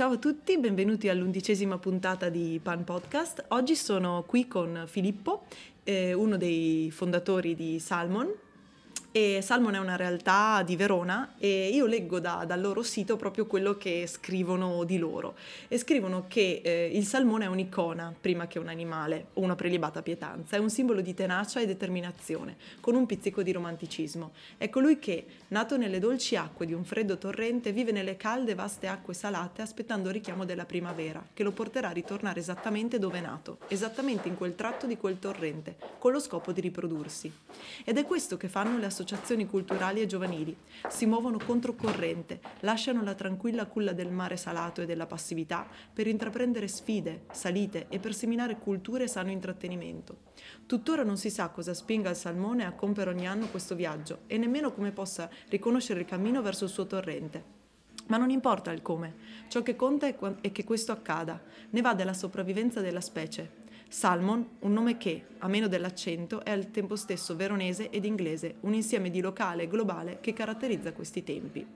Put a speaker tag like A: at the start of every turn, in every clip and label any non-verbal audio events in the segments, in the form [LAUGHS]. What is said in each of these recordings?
A: Ciao a tutti, benvenuti all'undicesima puntata di Pan Podcast. Oggi sono qui con Filippo, eh, uno dei fondatori di Salmon, e Salmon è una realtà di Verona e io leggo da, dal loro sito proprio quello che scrivono di loro e scrivono che eh, il salmone è un'icona prima che un animale o una prelibata pietanza, è un simbolo di tenacia e determinazione con un pizzico di romanticismo. È colui che, nato nelle dolci acque di un freddo torrente, vive nelle calde vaste acque salate aspettando il richiamo della primavera che lo porterà a ritornare esattamente dove è nato, esattamente in quel tratto di quel torrente, con lo scopo di riprodursi. Ed è questo che fanno le associazioni associazioni culturali e giovanili. Si muovono controcorrente, lasciano la tranquilla culla del mare salato e della passività per intraprendere sfide, salite e per seminare culture e sano intrattenimento. Tuttora non si sa cosa spinga il salmone a compiere ogni anno questo viaggio e nemmeno come possa riconoscere il cammino verso il suo torrente. Ma non importa il come, ciò che conta è che questo accada, ne va della sopravvivenza della specie. Salmon, un nome che, a meno dell'accento, è al tempo stesso veronese ed inglese, un insieme di locale e globale che caratterizza questi tempi.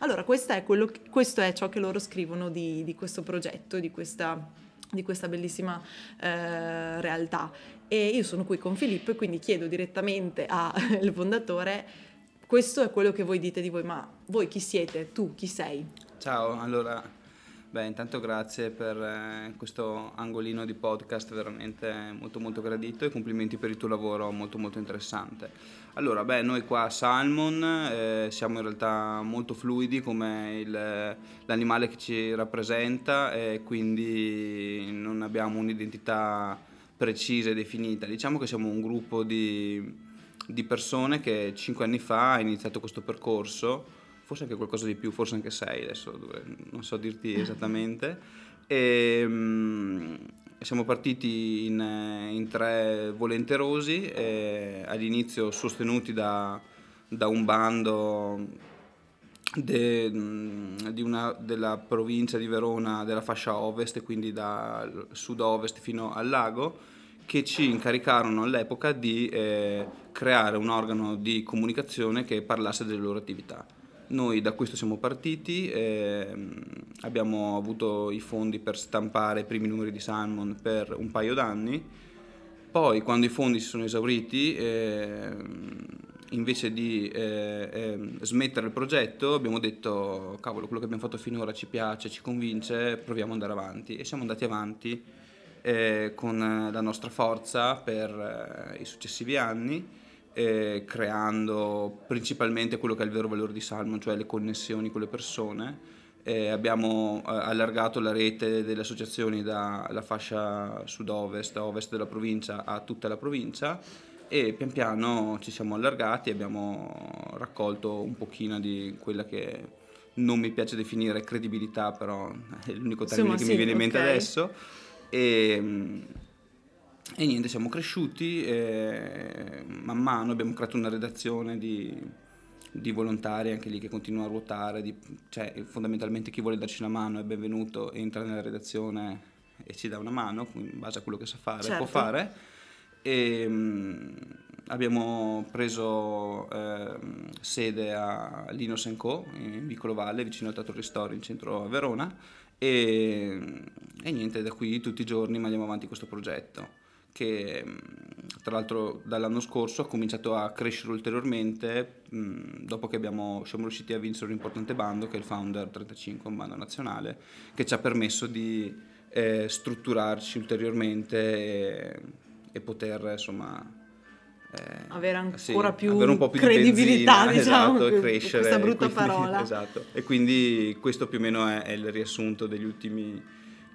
A: Allora, è, quello, questo è ciò che loro scrivono di, di questo progetto, di questa, di questa bellissima eh, realtà. E io sono qui con Filippo e quindi chiedo direttamente al [LAUGHS] fondatore, questo è quello che voi dite di voi, ma voi chi siete? Tu chi sei?
B: Ciao, allora Beh, intanto grazie per eh, questo angolino di podcast veramente molto molto gradito e complimenti per il tuo lavoro molto molto interessante. Allora, beh, noi qua a Salmon eh, siamo in realtà molto fluidi come il, l'animale che ci rappresenta e quindi non abbiamo un'identità precisa e definita. Diciamo che siamo un gruppo di, di persone che cinque anni fa ha iniziato questo percorso forse anche qualcosa di più, forse anche sei, adesso non so dirti [LAUGHS] esattamente. E, um, siamo partiti in, in, tre volenterosi, eh, all'inizio sostenuti da, da un bando de, una, della provincia di Verona, della fascia ovest, quindi dal sud-ovest fino al lago, che ci incaricarono all'epoca di eh, creare un organo di comunicazione che parlasse delle loro attività. Noi da questo siamo partiti, eh, abbiamo avuto i fondi per stampare i primi numeri di Salmon per un paio d'anni, poi quando i fondi si sono esauriti, eh, invece di eh, ehm, smettere il progetto abbiamo detto cavolo quello che abbiamo fatto finora ci piace, ci convince, proviamo ad andare avanti. E siamo andati avanti eh, con la nostra forza per eh, i successivi anni eh, creando principalmente quello che è il vero valore di Salmon, cioè le connessioni con le persone. Eh, abbiamo eh, allargato la rete delle associazioni dalla fascia sud-ovest, ovest della provincia a tutta la provincia e pian piano ci siamo allargati e abbiamo raccolto un pochino di quella che non mi piace definire credibilità, però è l'unico termine Insomma, che sì, mi viene in mente adesso. E, e niente, siamo cresciuti e man mano abbiamo creato una redazione di, di volontari anche lì che continua a ruotare, di, cioè fondamentalmente chi vuole darci una mano è benvenuto, entra nella redazione e ci dà una mano in base a quello che sa fare, certo. può fare. E, mh, abbiamo preso eh, sede a Linos Co in Vicolo Valle, vicino al Teatro Ristori in centro a Verona e, e niente, da qui tutti i giorni mandiamo avanti questo progetto che mm, tra l'altro dall'anno scorso ha cominciato a crescere ulteriormente mh, mm, dopo che abbiamo, siamo riusciti a vincere un importante bando che è il Founder 35, un bando nazionale, che ci ha permesso di eh, strutturarci ulteriormente e, e poter insomma
A: eh, avere ancora sì, più, avere un po più credibilità, di benzina, [LAUGHS] diciamo, esatto,
B: e crescere.
A: Questa brutta
B: quindi,
A: parola. [LAUGHS]
B: Esatto. E quindi questo più o meno è, è il riassunto degli ultimi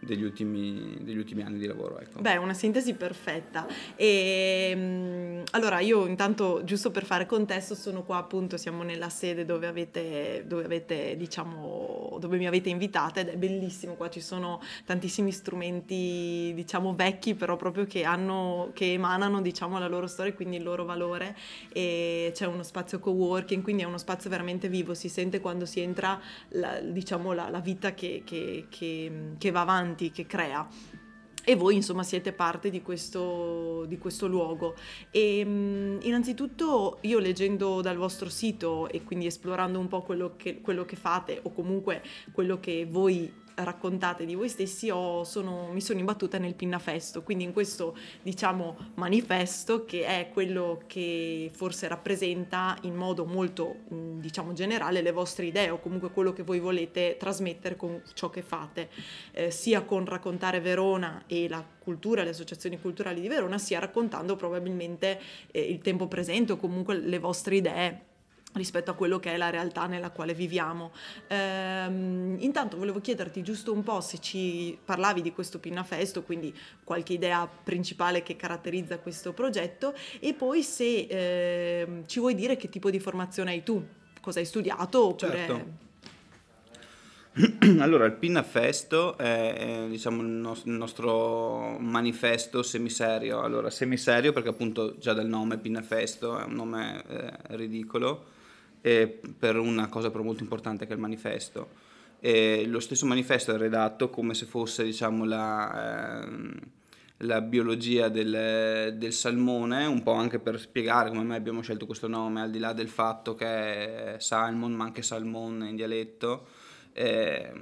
B: degli ultimi, degli ultimi anni di lavoro. Ecco.
A: Beh, una sintesi perfetta. E, ehm, allora, io intanto, giusto per fare contesto, sono qua appunto, siamo nella sede dove avete, dove avete, diciamo, dove mi avete invitata ed è bellissimo, qua ci sono tantissimi strumenti, diciamo, vecchi, però proprio che hanno, che emanano, diciamo, la loro storia e quindi il loro valore e c'è uno spazio co-working, quindi è uno spazio veramente vivo, si sente quando si entra, la, diciamo, la, la vita che, che, che, che va avanti avanti, che crea. E voi insomma siete parte di questo, di questo luogo. E mh, innanzitutto io leggendo dal vostro sito e quindi esplorando un po' quello che, quello che, fate o comunque quello che voi raccontate di voi stessi ho, sono, mi sono imbattuta nel Pinnafesto, quindi in questo diciamo manifesto che è quello che forse rappresenta in modo molto diciamo generale le vostre idee o comunque quello che voi volete trasmettere con ciò che fate, eh, sia con raccontare Verona e la cultura, le associazioni culturali di Verona, sia raccontando probabilmente eh, il tempo presente o comunque le vostre idee rispetto a quello che è la realtà nella quale viviamo. Ehm, intanto volevo chiederti giusto un po' se ci parlavi di questo Pinnafesto, quindi qualche idea principale che caratterizza questo progetto e poi se eh, ci vuoi dire che tipo di formazione hai tu, cosa hai studiato oppure...
B: Certo. [CLEARS THROAT] Allora, il Pinnafesto è, è diciamo, il, nos- il, nostro manifesto semiserio. Allora, semiserio perché appunto già dal nome Pinnafesto è un nome eh, ridicolo, e per una cosa però molto importante che è il manifesto. E lo stesso manifesto è redatto come se fosse diciamo, la, eh, la biologia del, del, salmone, un po' anche per spiegare come mai abbiamo scelto questo nome, al di là del fatto che è salmon, ma anche salmon in dialetto. Eh,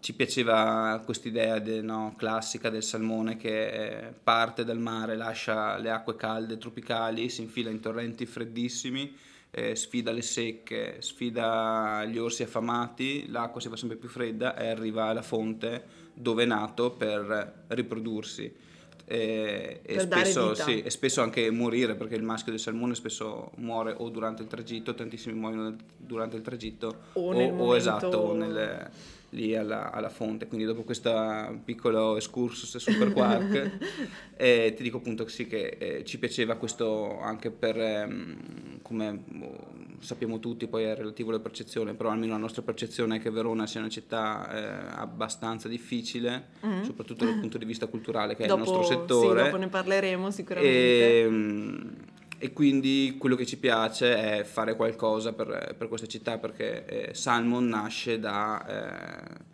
B: ci piaceva quest'idea de, no, classica del salmone che parte dal mare, lascia le acque calde tropicali, si infila in torrenti freddissimi eh, sfida le secche, sfida gli orsi affamati, l'acqua si fa sempre più fredda e arriva alla fonte dove è nato per riprodursi. E, e, spesso, sì, e, spesso, anche morire perché il maschio del salmone spesso muore o durante il tragitto, tantissimi muoiono durante il tragitto o, o, o esatto, nelle, lì alla, alla, fonte. Quindi dopo questo piccolo excursus super quark [LAUGHS] eh, ti dico appunto sì che eh, ci piaceva questo anche per, ehm, come oh, sappiamo tutti, poi è relativo alla percezione, però almeno la nostra percezione è che Verona sia una città eh, abbastanza difficile, mm-hmm. soprattutto dal punto di vista culturale che dopo, è il nostro settore.
A: Sì, dopo ne parleremo sicuramente. E,
B: ehm, e quindi quello che ci piace è fare qualcosa per, per questa città perché eh, Salmon nasce da eh,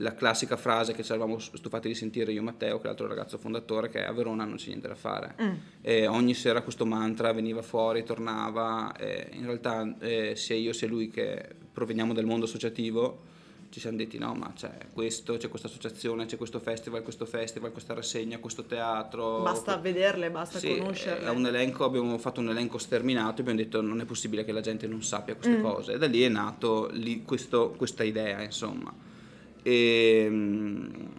B: la classica frase che ci eravamo stufati di sentire io e Matteo, che è l'altro ragazzo fondatore, che a Verona non c'è niente da fare. Mm. E ogni sera questo mantra veniva fuori, tornava, in realtà eh, sia io sia lui che proveniamo dal mondo associativo ci siamo detti no ma c'è questo, c'è questa associazione, c'è questo festival, questo festival, questa rassegna, questo teatro.
A: Basta que- vederle, basta sì, conoscerle.
B: È un elenco, abbiamo fatto un elenco sterminato e abbiamo detto non è possibile che la gente non sappia queste mm. cose. E da lì è nato lì questo, questa idea insomma. E, ehm,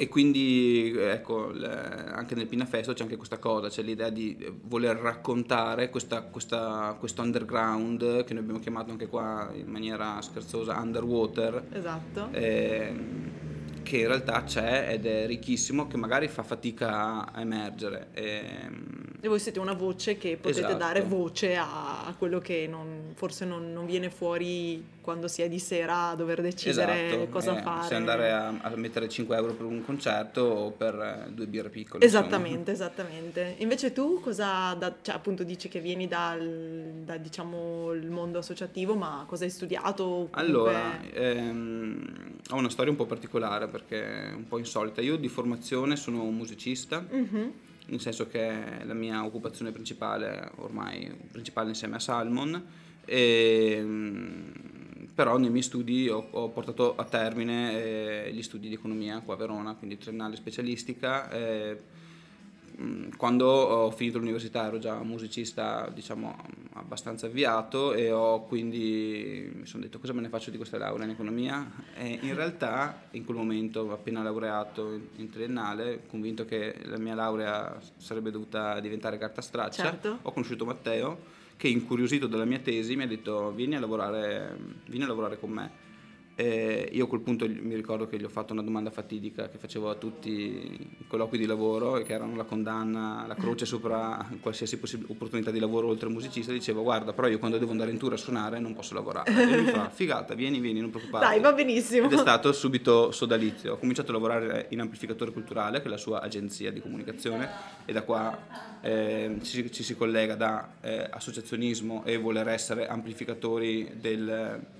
B: e quindi ecco, anche nel Pinafesto c'è anche questa cosa, c'è l'idea di voler raccontare questa, questa, questo underground che noi abbiamo chiamato anche qua in maniera scherzosa underwater.
A: Esatto.
B: Eh, che in realtà c'è ed è ricchissimo, che magari fa fatica a emergere.
A: E, ehm, e voi siete una voce che potete esatto. dare voce a, quello che non, forse non, non, viene fuori quando si è di sera a dover decidere esatto. cosa eh, fare.
B: Se andare a, a, mettere 5 euro per un concerto o per eh, due birre piccole.
A: Esattamente, insomma. esattamente. Invece tu cosa, da, cioè appunto dici che vieni dal da, diciamo, il mondo associativo, ma cosa hai studiato?
B: Comunque... Allora, ehm, ho una storia un po' particolare perché è un po' insolita. Io di formazione sono un musicista. Mm-hmm nel senso che la mia occupazione principale, ormai principale insieme a Salmon, e, mm, però nei miei studi ho, ho portato a termine eh, gli studi di economia qua a Verona, quindi triennale specialistica. Eh, Mm, quando ho finito l'università ero già musicista diciamo abbastanza avviato e ho quindi mi sono detto cosa me ne faccio di questa laurea in economia e in realtà in quel momento appena laureato in triennale convinto che la mia laurea sarebbe dovuta diventare carta straccia certo. ho conosciuto Matteo che incuriosito dalla mia tesi mi ha detto vieni a lavorare, vieni a lavorare con me e io a quel punto mi ricordo che gli ho fatto una domanda fatidica che facevo a tutti i colloqui di lavoro, che erano la condanna, la croce sopra qualsiasi possib- opportunità di lavoro oltre musicista. Dicevo, guarda, però io quando devo andare in tour a suonare non posso lavorare. E lui fa, figata, vieni, vieni, non preoccuparti.
A: Dai, va benissimo.
B: Ed è stato subito sodalizio. Ho cominciato a lavorare in Amplificatore Culturale, che è la sua agenzia di comunicazione, e da qua eh, ci, ci, si collega da eh, associazionismo e voler essere amplificatori del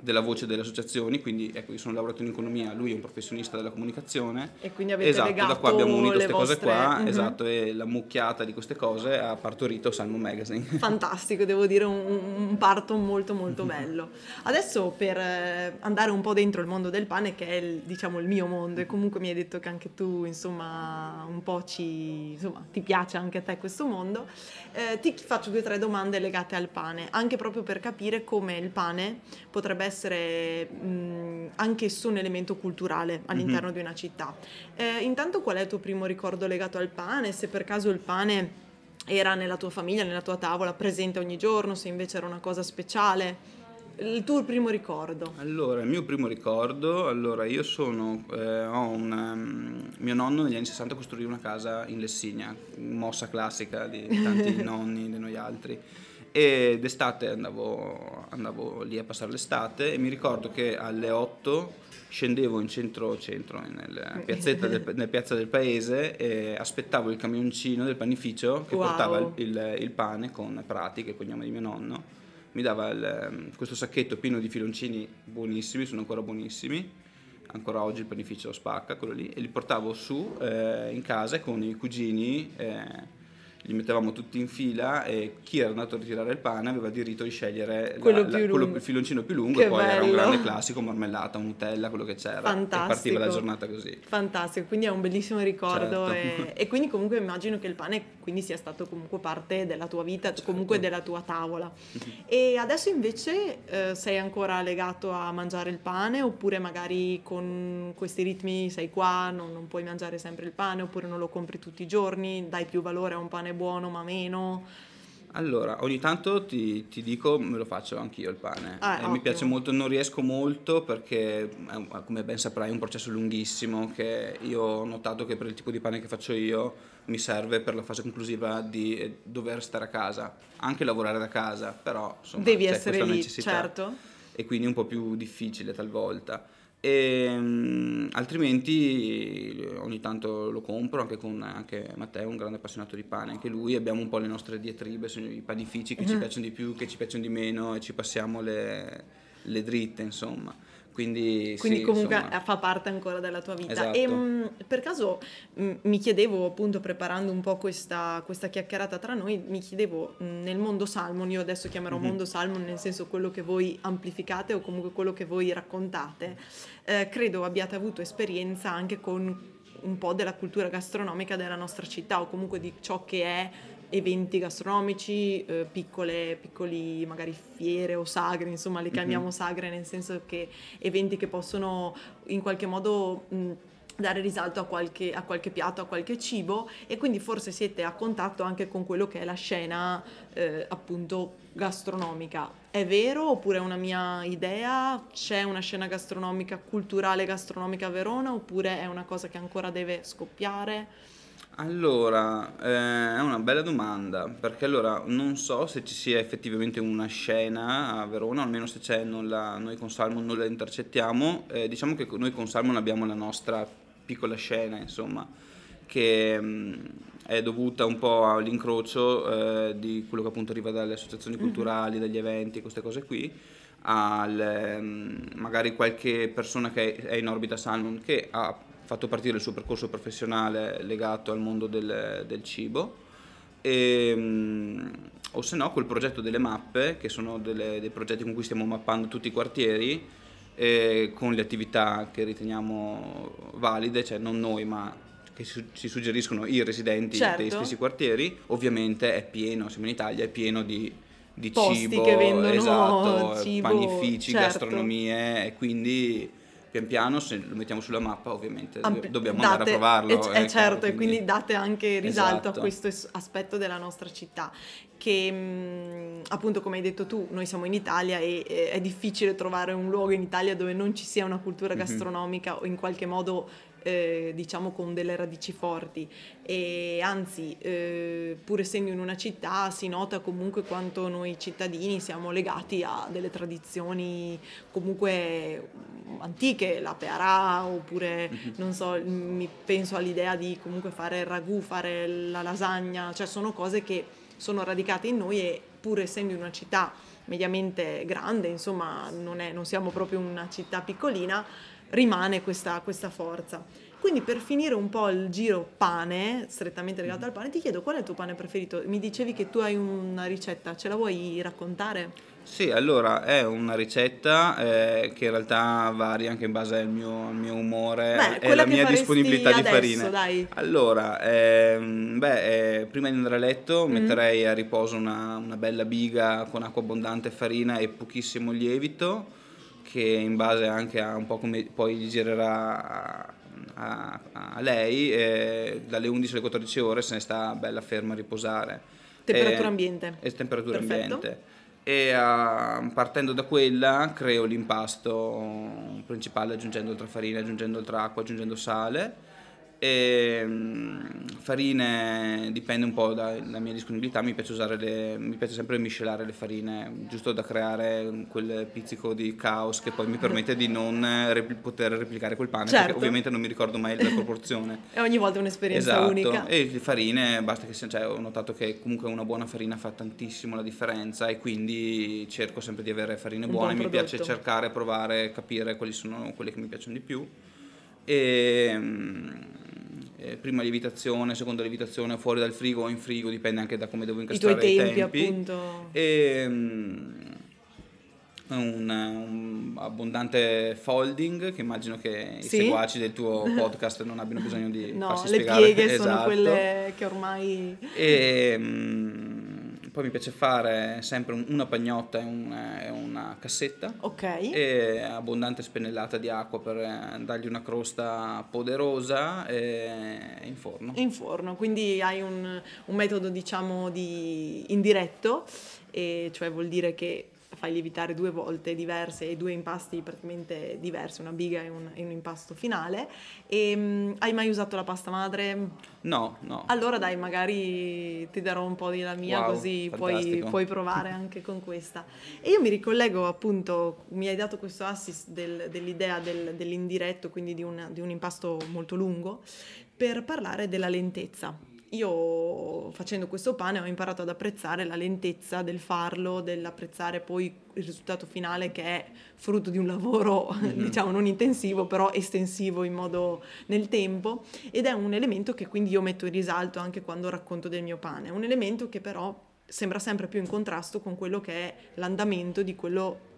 B: della voce delle associazioni, quindi ecco io sono lavorato in economia, lui è un professionista della comunicazione.
A: E quindi avete
B: esatto,
A: legato
B: da qua abbiamo unito queste
A: vostre...
B: cose qua,
A: mm-hmm.
B: esatto, e la mucchiata di queste cose ha partorito Salmo Magazine. [LAUGHS]
A: Fantastico, devo dire un, un parto molto molto bello. Adesso per eh, andare un po' dentro il mondo del pane, che è il, diciamo il mio mondo, e comunque mi hai detto che anche tu insomma un po' ci, insomma, ti piace anche a te questo mondo, eh, ti faccio due o tre domande legate al pane, anche proprio per capire come il pane potrebbe essere mh, anch'esso un elemento culturale all'interno mm-hmm. di una città. Eh, intanto qual è il tuo primo ricordo legato al pane? Se per caso il pane era nella tua famiglia, nella tua tavola, presente ogni giorno, se invece era una cosa speciale. Il tuo primo ricordo?
B: Allora, il mio primo ricordo, allora io sono, eh, ho un, um, mio nonno negli anni 60 costruì una casa in Lessigna, mossa classica di tanti [LAUGHS] nonni di noi altri e d'estate andavo, andavo, lì a passare l'estate e mi ricordo che alle 8 scendevo in centro, centro nel, del, nel piazza del paese e aspettavo il camioncino del panificio che wow. portava il, il, il, pane con Prati, che è il cognome di mio nonno. Mi dava il, questo sacchetto pieno di filoncini buonissimi, sono ancora buonissimi. Ancora oggi il panificio spacca, quello lì, e li portavo su eh, in casa con i cugini. Eh, li mettevamo tutti in fila e chi era andato a ritirare il pane aveva diritto di scegliere
A: quello,
B: la, la, quello il filoncino più lungo
A: che
B: e poi
A: bello.
B: era un grande classico, marmellata, Nutella, quello che c'era.
A: Fantastico.
B: E partiva la giornata così.
A: Fantastico, quindi è un bellissimo ricordo
B: certo.
A: e, [LAUGHS] e, quindi comunque immagino che il pane quindi sia stato comunque parte della tua vita, certo. comunque della tua tavola. [LAUGHS] E adesso invece eh, sei ancora legato a mangiare il pane oppure magari con questi ritmi sei qua, non, non puoi mangiare sempre il pane oppure non lo compri tutti i giorni, dai più valore a un pane buono ma meno?
B: Allora, ogni tanto ti, ti, dico, me lo faccio anch'io il pane.
A: Ah,
B: mi piace molto, non riesco molto perché, come ben saprai, è un processo lunghissimo che io ho notato che per il tipo di pane che faccio io mi serve per la fase conclusiva di eh, dover stare a casa, anche lavorare da casa, però insomma
A: devi essere lì,
B: necessità
A: certo.
B: E quindi è un po' più difficile talvolta. E, um, altrimenti ogni tanto lo compro anche con anche Matteo, un grande appassionato di pane, anche lui abbiamo un po' le nostre diatribe sui panifici che ci piacciono di più, che ci piacciono di meno e ci passiamo le, le dritte, insomma. Quindi,
A: Quindi
B: sì,
A: comunque
B: insomma.
A: fa parte ancora della tua vita.
B: Esatto.
A: E mh, per caso mh, mi chiedevo, appunto, preparando un po' questa, questa chiacchierata tra noi, mi chiedevo mh, nel mondo salmon, io adesso chiamerò mm-hmm. mondo salmon nel senso quello che voi amplificate o comunque quello che voi raccontate, eh, credo abbiate avuto esperienza anche con un po' della cultura gastronomica della nostra città o comunque di ciò che è eventi gastronomici, eh, piccole, piccoli magari fiere o sagre, insomma le chiamiamo mm-hmm. sagre nel senso che eventi che possono in qualche modo... Mh, dare risalto a qualche, a qualche, piatto, a qualche cibo e quindi forse siete a contatto anche con quello che è la scena eh, appunto gastronomica. È vero oppure è una mia idea? C'è una scena gastronomica, culturale gastronomica a Verona oppure è una cosa che ancora deve scoppiare?
B: Allora, eh, è una bella domanda, perché allora non so se ci sia effettivamente una scena a Verona, almeno se c'è non la, noi con Salmon non la intercettiamo, eh, diciamo che noi con Salmon abbiamo la nostra piccola scena, insomma, che mh, mm, è dovuta un po' all'incrocio eh, di quello che appunto arriva dalle associazioni mhm. culturali, dagli eventi, queste cose qui, al, mm, magari qualche persona che è in orbita Salmon che ha fatto partire il suo percorso professionale legato al mondo del, del cibo, e, mm, o se no quel progetto delle mappe, che sono delle, dei progetti con cui stiamo mappando tutti i quartieri, eh, con le attività che riteniamo valide, cioè non noi ma che si suggeriscono i residenti
A: certo.
B: dei stessi quartieri, ovviamente è pieno, siamo in Italia, è pieno di, di
A: Posti
B: cibo,
A: che vendono
B: esatto, [LAUGHS]
A: cibo,
B: panifici,
A: certo.
B: gastronomie e quindi pian piano se lo mettiamo sulla mappa ovviamente
A: Ampli-
B: dobbiamo
A: date,
B: andare a provarlo.
A: Eh, ecco, certo, e quindi date anche risalto
B: esatto.
A: a questo aspetto della nostra città che mh, appunto come hai detto tu noi siamo in Italia e, e, è difficile trovare un luogo in Italia dove non ci sia una cultura mhm. gastronomica mm-hmm. o in qualche modo eh, diciamo con delle radici forti e anzi eh, pur essendo in una città si nota comunque quanto noi cittadini siamo legati a delle tradizioni comunque antiche, la pearà oppure mm-hmm. non so, mi penso all'idea di comunque fare il ragù, fare la lasagna, cioè sono cose che sono radicate in noi e pur essendo in una città mediamente grande, insomma non, è, non siamo proprio una città piccolina, rimane questa, questa forza. Quindi per finire un po' il giro pane, strettamente legato al pane, ti chiedo qual è il tuo pane preferito? Mi dicevi che tu hai una ricetta, ce la vuoi raccontare?
B: Sì, allora è una ricetta eh, che in realtà varia anche in base al mio, al mio umore e alla mia disponibilità
A: adesso,
B: di farina.
A: Dai.
B: Allora, ehm, beh, eh, prima di andare a letto mm. metterei a riposo una, una bella biga con acqua abbondante, farina e pochissimo lievito che in base anche a un po' come poi girerà a, a lei eh, dalle 11 alle 14 ore se ne sta bella ferma a riposare.
A: Temperatura ambiente.
B: E temperatura Perfetto. ambiente. E uh, partendo da quella creo l'impasto principale aggiungendo altra farina, aggiungendo altra acqua, aggiungendo sale e, um, farine dipende un po' dalla mia disponibilità, mi piace, usare le, mi piace sempre miscelare le farine, giusto da creare quel pizzico di caos che poi mi permette di non repl- poter replicare quel pane, certo. perché ovviamente non mi ricordo mai la proporzione. [LAUGHS]
A: e ogni volta è un'esperienza
B: esatto.
A: unica.
B: E le farine, basta che sia, cioè, ho notato che comunque una buona farina fa tantissimo la differenza e quindi cerco sempre di avere farine buone, buon mi piace cercare, provare, capire quali sono quelle che mi piacciono di più. E, eh, prima lievitazione, seconda lievitazione, fuori dal frigo o in frigo, dipende anche da come devo incastrare
A: i,
B: tuoi tempi,
A: i tempi. appunto.
B: E, um, un, un, abbondante folding che immagino che sì? i seguaci del tuo [LAUGHS] podcast non abbiano bisogno di
A: no,
B: farsi
A: le
B: spiegare.
A: pieghe esatto. sono quelle che ormai...
B: E, um, poi mi piace fare sempre una pagnotta e, un, una cassetta.
A: Ok.
B: E abbondante spennellata di acqua per eh, dargli una crosta poderosa e in forno.
A: In forno, quindi hai un, un metodo diciamo di indiretto, e cioè vuol dire che fai lievitare due volte diverse e due impasti praticamente diversi, una biga e un, e un impasto finale. E, um, hai mai usato la pasta madre?
B: No, no.
A: Allora dai, magari ti darò un po' della mia wow, così puoi, puoi, provare [LAUGHS] anche con questa. E io mi ricollego appunto, mi hai dato questo assist del, dell'idea del, dell'indiretto, quindi di un, di un impasto molto lungo, per parlare della lentezza io facendo questo pane ho imparato ad apprezzare la lentezza del farlo, dell'apprezzare poi il risultato finale che è frutto di un lavoro mm-hmm. [LAUGHS] diciamo non intensivo però estensivo in modo nel tempo ed è un elemento che quindi io metto in risalto anche quando racconto del mio pane, un elemento che però sembra sempre più in contrasto con quello che è l'andamento di quello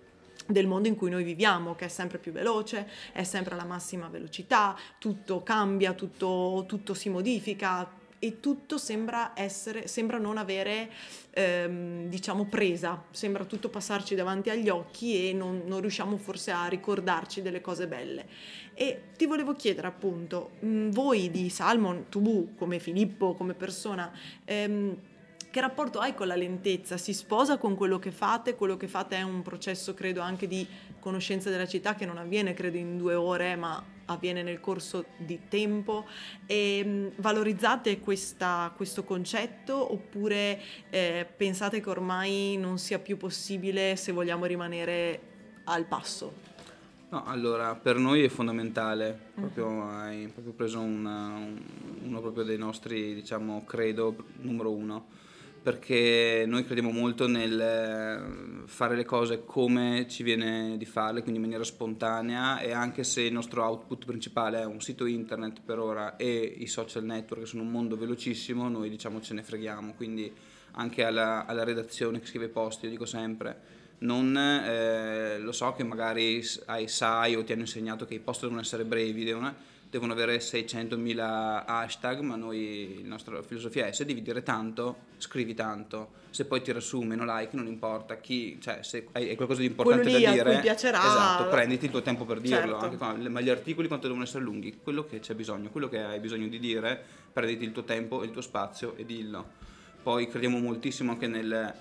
A: del mondo in cui noi viviamo, che è sempre più veloce, è sempre alla massima velocità, tutto cambia, tutto, tutto si modifica, e tutto sembra essere, sembra non avere, ehm, diciamo, presa, sembra tutto passarci davanti agli occhi e non, non, riusciamo forse a ricordarci delle cose belle. E ti volevo chiedere appunto, mh, voi di Salmon, tu come Filippo, come persona, ehm, che rapporto hai con la lentezza? Si sposa con quello che fate? Quello che fate è un processo, credo, anche di conoscenza della città che non avviene, credo, in due ore, ma avviene nel corso di tempo. E, mm, valorizzate questa, questo concetto oppure eh, pensate che ormai non sia più possibile se vogliamo rimanere al passo?
B: No, allora per noi è fondamentale, mm. proprio, hai proprio preso una, uno proprio dei nostri, diciamo, credo numero uno perché noi crediamo molto nel eh, fare le cose come ci viene di farle, quindi in maniera spontanea e anche se il nostro output principale è un sito internet per ora e i social network che sono un mondo velocissimo, noi diciamo ce ne freghiamo, quindi anche alla, alla redazione che scrive posti, io dico sempre, non eh, lo so che magari hai, sai o ti hanno insegnato che i post devono essere brevi, devono devono avere 600.000 hashtag, ma noi, la nostra filosofia è se devi dire tanto, scrivi tanto. Se poi ti riassumi, meno like, non importa chi, cioè se hai qualcosa di importante
A: da
B: dire,
A: piacerà.
B: esatto, prenditi il tuo tempo per dirlo, certo. con, ma gli articoli quanto devono essere lunghi, quello che c'è bisogno, quello che hai bisogno di dire, prenditi il tuo tempo e il tuo spazio e dillo. Poi crediamo moltissimo anche nel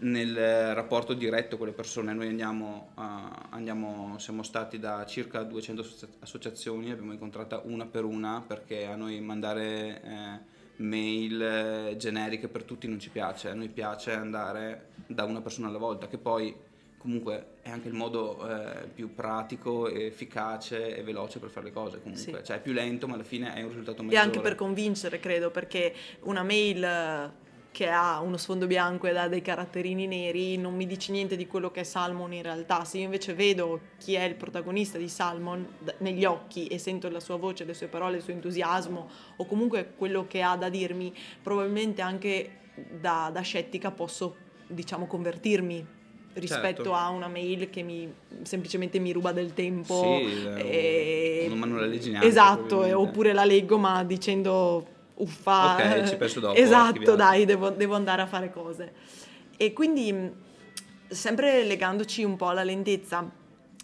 B: nel rapporto diretto con le persone. Noi andiamo, uh, andiamo, siamo stati da circa 200 associazioni, abbiamo incontrata una per una perché a noi mandare eh, mail eh, generiche per tutti non ci piace, a noi piace andare da una persona alla volta, che poi comunque è anche il modo eh, più pratico, efficace e veloce per fare le cose comunque, sì. cioè è più lento ma alla fine è un risultato maggiore.
A: E anche per convincere credo perché una mail che ha uno sfondo bianco ed ha dei caratterini neri, non mi dici niente di quello che è Salmon in realtà. Se io invece vedo chi è il protagonista di Salmon negli occhi e sento la sua voce, le sue parole, il suo entusiasmo o comunque quello che ha da dirmi, probabilmente anche da, da scettica posso, diciamo, convertirmi rispetto certo. a una mail che mi, semplicemente mi ruba del tempo.
B: Sì, e... non, non la leggi neanche.
A: Esatto, oppure la leggo ma dicendo uffa.
B: Ok, ci penso dopo.
A: Esatto, dai, devo, devo andare a fare cose. E quindi, sempre legandoci un po' alla lentezza,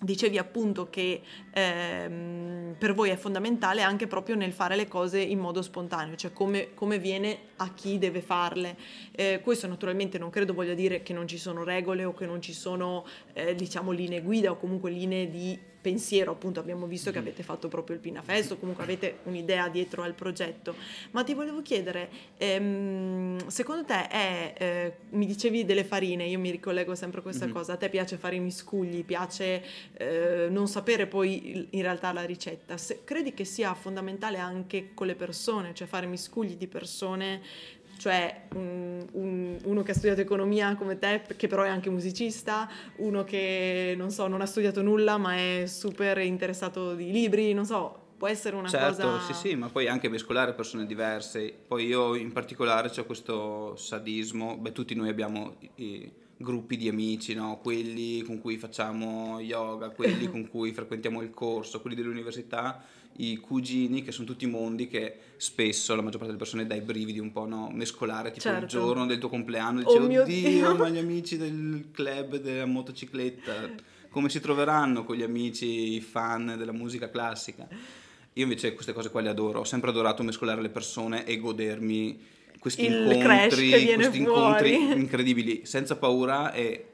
A: dicevi appunto che ehm, per voi è fondamentale anche proprio nel fare le cose in modo spontaneo, cioè come, come viene a chi deve farle. Eh, questo naturalmente non credo voglia dire che non ci sono regole o che non ci sono eh, diciamo linee guida o comunque linee di pensiero, appunto abbiamo visto che mm. avete fatto proprio il Pinafest o comunque avete un'idea dietro al progetto, ma ti volevo chiedere, ehm, secondo te è, eh, mi dicevi delle farine, io mi ricollego sempre a questa mm-hmm. cosa, a te piace fare i miscugli, piace eh, non sapere poi in realtà la ricetta, Se, credi che sia fondamentale anche con le persone, cioè fare miscugli di persone cioè un, un, uno che ha studiato economia come te, che però è anche musicista, uno che non so, non ha studiato nulla ma è super interessato di libri, non so, può essere una
B: certo,
A: cosa...
B: sì sì, ma poi anche mescolare persone diverse. Poi io in particolare ho questo sadismo, beh tutti noi abbiamo i gruppi di amici, no? quelli con cui facciamo yoga, quelli [LAUGHS] con cui frequentiamo il corso, quelli dell'università i cugini, che sono tutti mondi che spesso la maggior parte delle persone dai brividi un po', no? Mescolare tipo certo. il giorno del tuo compleanno, dici, oh oddio, Dio. ma gli amici del club della motocicletta, come si troveranno con gli amici fan della musica classica? Io invece queste cose qua le adoro, ho sempre adorato mescolare le persone e godermi questi
A: il
B: incontri, questi incontri [LAUGHS] incredibili, senza paura e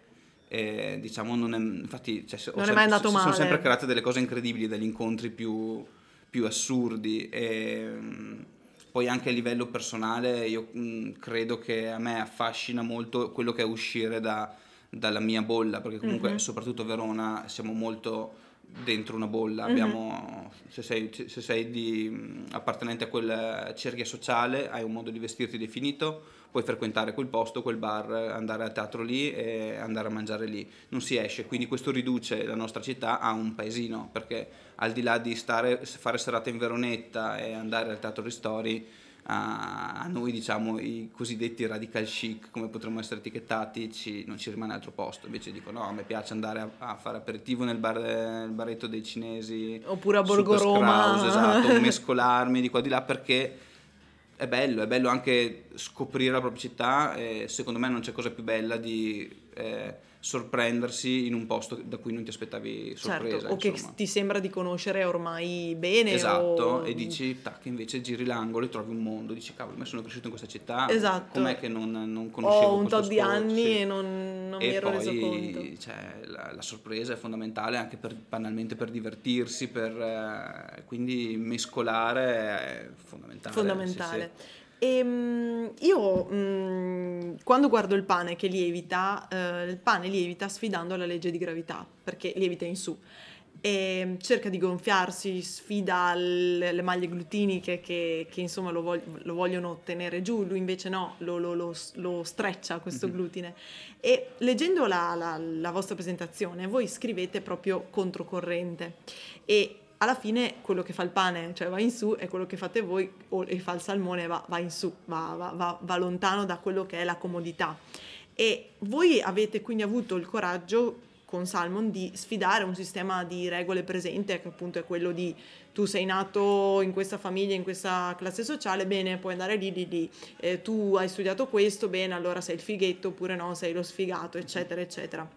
B: e, diciamo non è infatti cioè,
A: non è mai andato
B: male
A: sono
B: sempre create delle cose incredibili dagli incontri più più assurdi e mm, poi anche a livello personale io mm, credo che a me affascina molto quello che è uscire da, dalla mia bolla perché comunque mm-hmm. soprattutto a Verona siamo molto dentro una bolla mm-hmm. abbiamo, se sei, se sei di, appartenente a quella cerchia sociale hai un modo di vestirti definito puoi frequentare quel posto, quel bar, andare al teatro lì e andare a mangiare lì. Non si esce, quindi questo riduce la nostra città a un paesino, perché al di là di stare, fare serate in Veronetta e andare al teatro Ristori, a, noi diciamo i cosiddetti radical chic come potremmo essere etichettati ci, non ci rimane altro posto. Invece dico no a me piace andare a, a fare aperitivo nel, bar, nel baretto dei cinesi
A: oppure a Borgo Roma.
B: esatto [LAUGHS] mescolarmi di qua di là perché è bello, è bello anche scoprire la propria città e secondo me non c'è cosa più bella di eh, sorprendersi in un posto da cui non ti aspettavi sorpresa.
A: Certo, o che ti sembra di conoscere ormai bene.
B: Esatto,
A: o...
B: e dici, tac, invece giri l'angolo e trovi un mondo, dici, cavolo, ma sono cresciuto in questa città,
A: esatto.
B: com'è che non, non conoscevo
A: Ho un tot
B: di
A: anni sì. e non, non
B: e
A: mi ero
B: poi,
A: reso conto.
B: Cioè, la, la, sorpresa è fondamentale anche per, banalmente per divertirsi, per, eh, quindi mescolare è fondamentale.
A: Fondamentale.
B: Sì, sì.
A: E ehm, io mh, mm, quando guardo il pane che lievita, eh, il pane lievita sfidando la legge di gravità, perché lievita in su. E cerca di gonfiarsi, sfida le, le maglie glutiniche che, che insomma lo, vog- lo, vogliono tenere giù, lui invece no, lo, lo, lo, lo streccia questo mm-hmm. glutine. E leggendo la, la, la vostra presentazione, voi scrivete proprio controcorrente e alla fine quello che fa il pane, cioè va in su, e quello che fate voi, o e fa il salmone, va, va in su, va, va, va, lontano da quello che è la comodità. E voi avete quindi avuto il coraggio con Salmon di sfidare un sistema di regole presente, che appunto è quello di tu sei nato in questa famiglia, in questa classe sociale, bene, puoi andare lì, lì, lì. Eh, tu hai studiato questo, bene, allora sei il fighetto, oppure no, sei lo sfigato, eccetera, eccetera.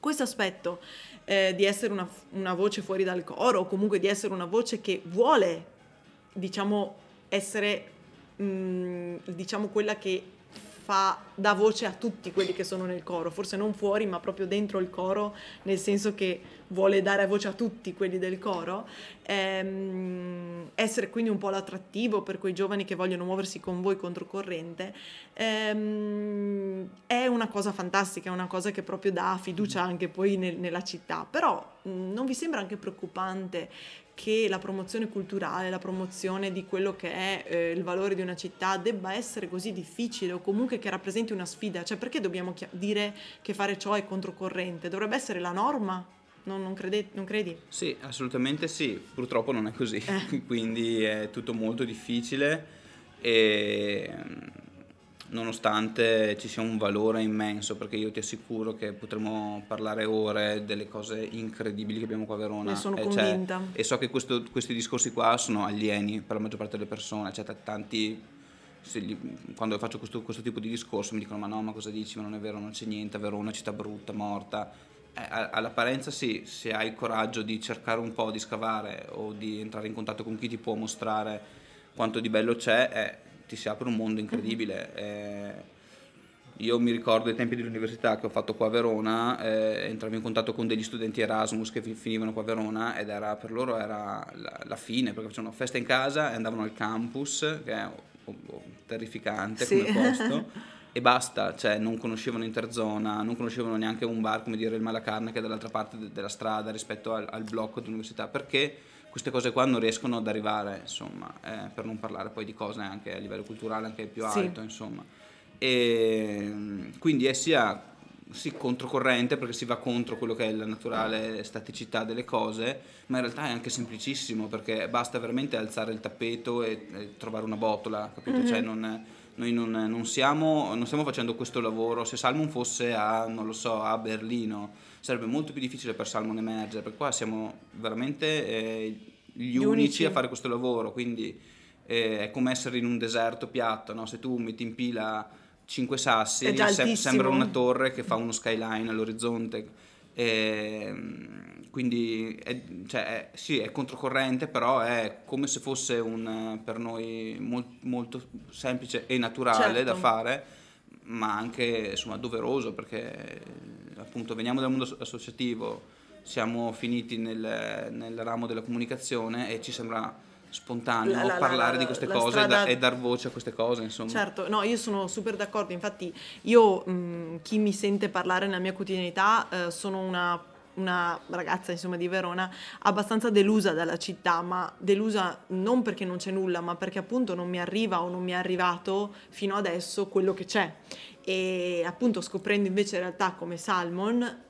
A: Questo aspetto eh, di essere una, una, voce fuori dal coro o comunque di essere una voce che vuole, diciamo, essere, mh, mm, diciamo, quella che fa, dà voce a tutti quelli che sono nel coro, forse non fuori ma proprio dentro il coro, nel senso che vuole dare voce a tutti quelli del coro. Ehm, essere quindi un po' l'attrattivo per quei giovani che vogliono muoversi con voi controcorrente, ehm, è una cosa fantastica, è una cosa che proprio dà fiducia anche poi nel, nella città. Però mh, non vi sembra anche preoccupante che la promozione culturale, la promozione di quello che è eh, il valore di una città debba essere così difficile o comunque che rappresenti una sfida? Cioè perché dobbiamo chi- dire che fare ciò è controcorrente? Dovrebbe essere la norma? Non, non, crede, non, credi?
B: Sì, assolutamente sì, purtroppo non è così, eh. [LAUGHS] quindi è tutto molto difficile e nonostante ci sia un valore immenso, perché io ti assicuro che potremmo parlare ore delle cose incredibili che abbiamo qua a Verona.
A: Ne sono e convinta.
B: e so che questo, questi discorsi qua sono alieni per la maggior parte delle persone, c'è tanti gli, quando faccio questo, questo, tipo di discorso mi dicono ma no ma cosa dici ma non è vero non c'è niente Verona è una città brutta morta eh, all'apparenza sì, se hai il coraggio di cercare un po', di scavare o di entrare in contatto con chi ti può mostrare quanto di bello c'è, eh, ti si apre un mondo incredibile. Eh, io mi ricordo ai tempi dell'università che ho fatto qua a Verona, eh, entravo in contatto con degli studenti Erasmus che finivano qua a Verona ed era, per loro era la, la, fine, perché facevano festa in casa e andavano al campus, che è oh, oh, terrificante sì. come posto. [LAUGHS] e basta, cioè non conoscevano Interzona, non conoscevano neanche un bar come dire il Malacarne che è dall'altra parte de- della strada rispetto al, al blocco dell'università, perché queste cose qua non riescono ad arrivare, insomma, eh, per non parlare poi di cose anche a livello culturale anche più alto, sì. insomma. E quindi è sia sì, controcorrente perché si va contro quello che è la naturale staticità delle cose, ma in realtà è anche semplicissimo perché basta veramente alzare il tappeto e, e trovare una botola, capito? Mm-hmm. Cioè non noi non, non, siamo, non, stiamo facendo questo lavoro, se Salmon fosse a, non lo so, a Berlino, sarebbe molto più difficile per Salmon emergere, perché qua siamo veramente eh, gli, gli unici, unici, a fare questo lavoro, quindi eh, è come essere in un deserto piatto, no? se tu metti in pila cinque sassi, se, sembra una torre che fa uno skyline all'orizzonte. E, quindi è, cioè, è, sì, è controcorrente, però è come se fosse un, per noi molto, molto semplice e naturale certo. da fare, ma anche insomma, doveroso perché appunto veniamo dal mondo associativo, siamo finiti nel, nel ramo della comunicazione e ci sembra spontaneo la, la, parlare la, di queste cose strada... e, dar voce a queste cose insomma
A: certo no io sono super d'accordo infatti io mh, chi mi sente parlare nella mia quotidianità eh, sono una una ragazza insomma di Verona abbastanza delusa dalla città, ma delusa non perché non c'è nulla, ma perché appunto non mi arriva o non mi è arrivato fino adesso quello che c'è. E appunto scoprendo invece in realtà come Salmon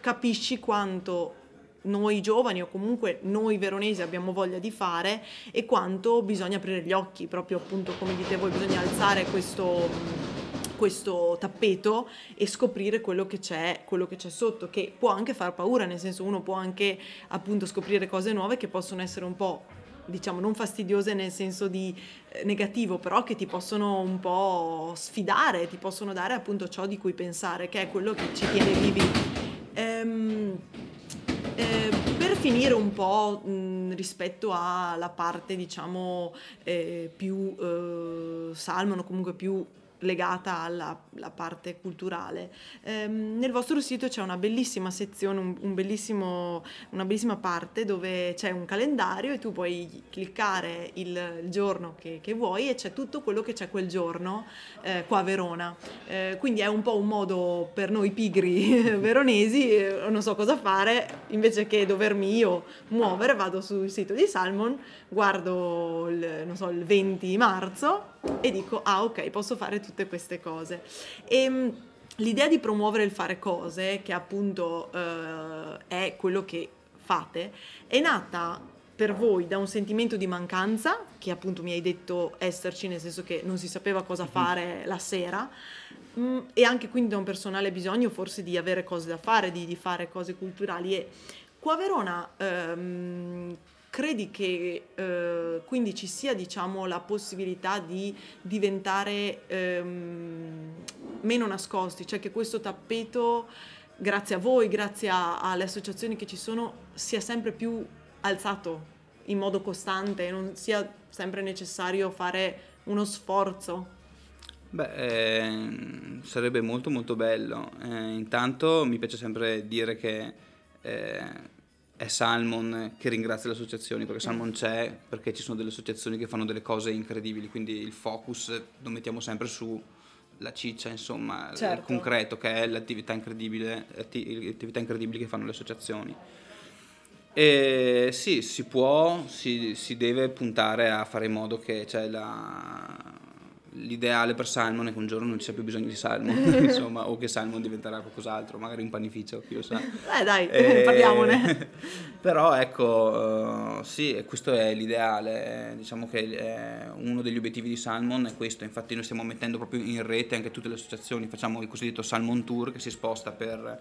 A: capisci quanto noi giovani o comunque noi veronesi abbiamo voglia di fare e quanto bisogna aprire gli occhi, proprio appunto come dite voi, bisogna alzare questo questo tappeto e scoprire quello che c'è, quello che c'è sotto, che può anche far paura, nel senso uno può anche appunto scoprire cose nuove che possono essere un po' diciamo non fastidiose nel senso di eh, negativo, però che ti possono un po' sfidare, ti possono dare appunto ciò di cui pensare, che è quello che ci tiene vivi. Ehm, eh, per finire un po' mh, rispetto alla parte diciamo eh, più eh, salmon comunque più legata alla, parte culturale. Ehm, nel vostro sito c'è una bellissima sezione, un, un una bellissima parte dove c'è un calendario e tu puoi cliccare il, il giorno che, che, vuoi e c'è tutto quello che c'è quel giorno eh, qua a Verona. Eh, quindi è un po' un modo per noi pigri [LAUGHS] veronesi, eh, non so cosa fare, invece che dovermi io muovere vado sul sito di Salmon, guardo il, so, il 20 marzo e dico ah ok posso fare tutte queste cose. E, ehm, l'idea di promuovere il fare cose, che appunto eh, è quello che fate, è nata per voi da un sentimento di mancanza, che appunto mi hai detto esserci, nel senso che non si sapeva cosa mhm. fare la sera, mh, mm, e anche quindi da un personale bisogno forse di avere cose da fare, di, di fare cose culturali. E qua a Verona ehm, credi che eh, quindi ci sia diciamo, la possibilità di diventare ehm, meno nascosti, cioè che questo tappeto, grazie a voi, grazie a, alle associazioni che ci sono, sia sempre più alzato in modo costante e non sia sempre necessario fare uno sforzo?
B: Beh, eh, sarebbe molto molto bello. Eh, intanto mi piace sempre dire che eh, è Salmon che ringrazia le associazioni, perché Salmon c'è perché ci sono delle associazioni che fanno delle cose incredibili, quindi il focus lo mettiamo sempre su la ciccia, insomma,
A: Certo.
B: il concreto che è l'attività incredibile, atti- le attività incredibili che fanno le associazioni. E sì, si può, si, si deve puntare a fare in modo che c'è la- l'ideale per Salmon è che un giorno non ci sia più bisogno di Salmon, [LAUGHS] insomma, o che Salmon diventerà qualcos'altro, magari un panificio, chi lo sa. [LAUGHS]
A: Eh dai,
B: Eh, [LAUGHS]
A: parliamone.
B: Però ecco, eh, sì, e questo è l'ideale, diciamo che eh, uno degli obiettivi di Salmon è questo, infatti noi stiamo mettendo proprio in rete anche tutte le associazioni, facciamo il cosiddetto Salmon Tour che si sposta per,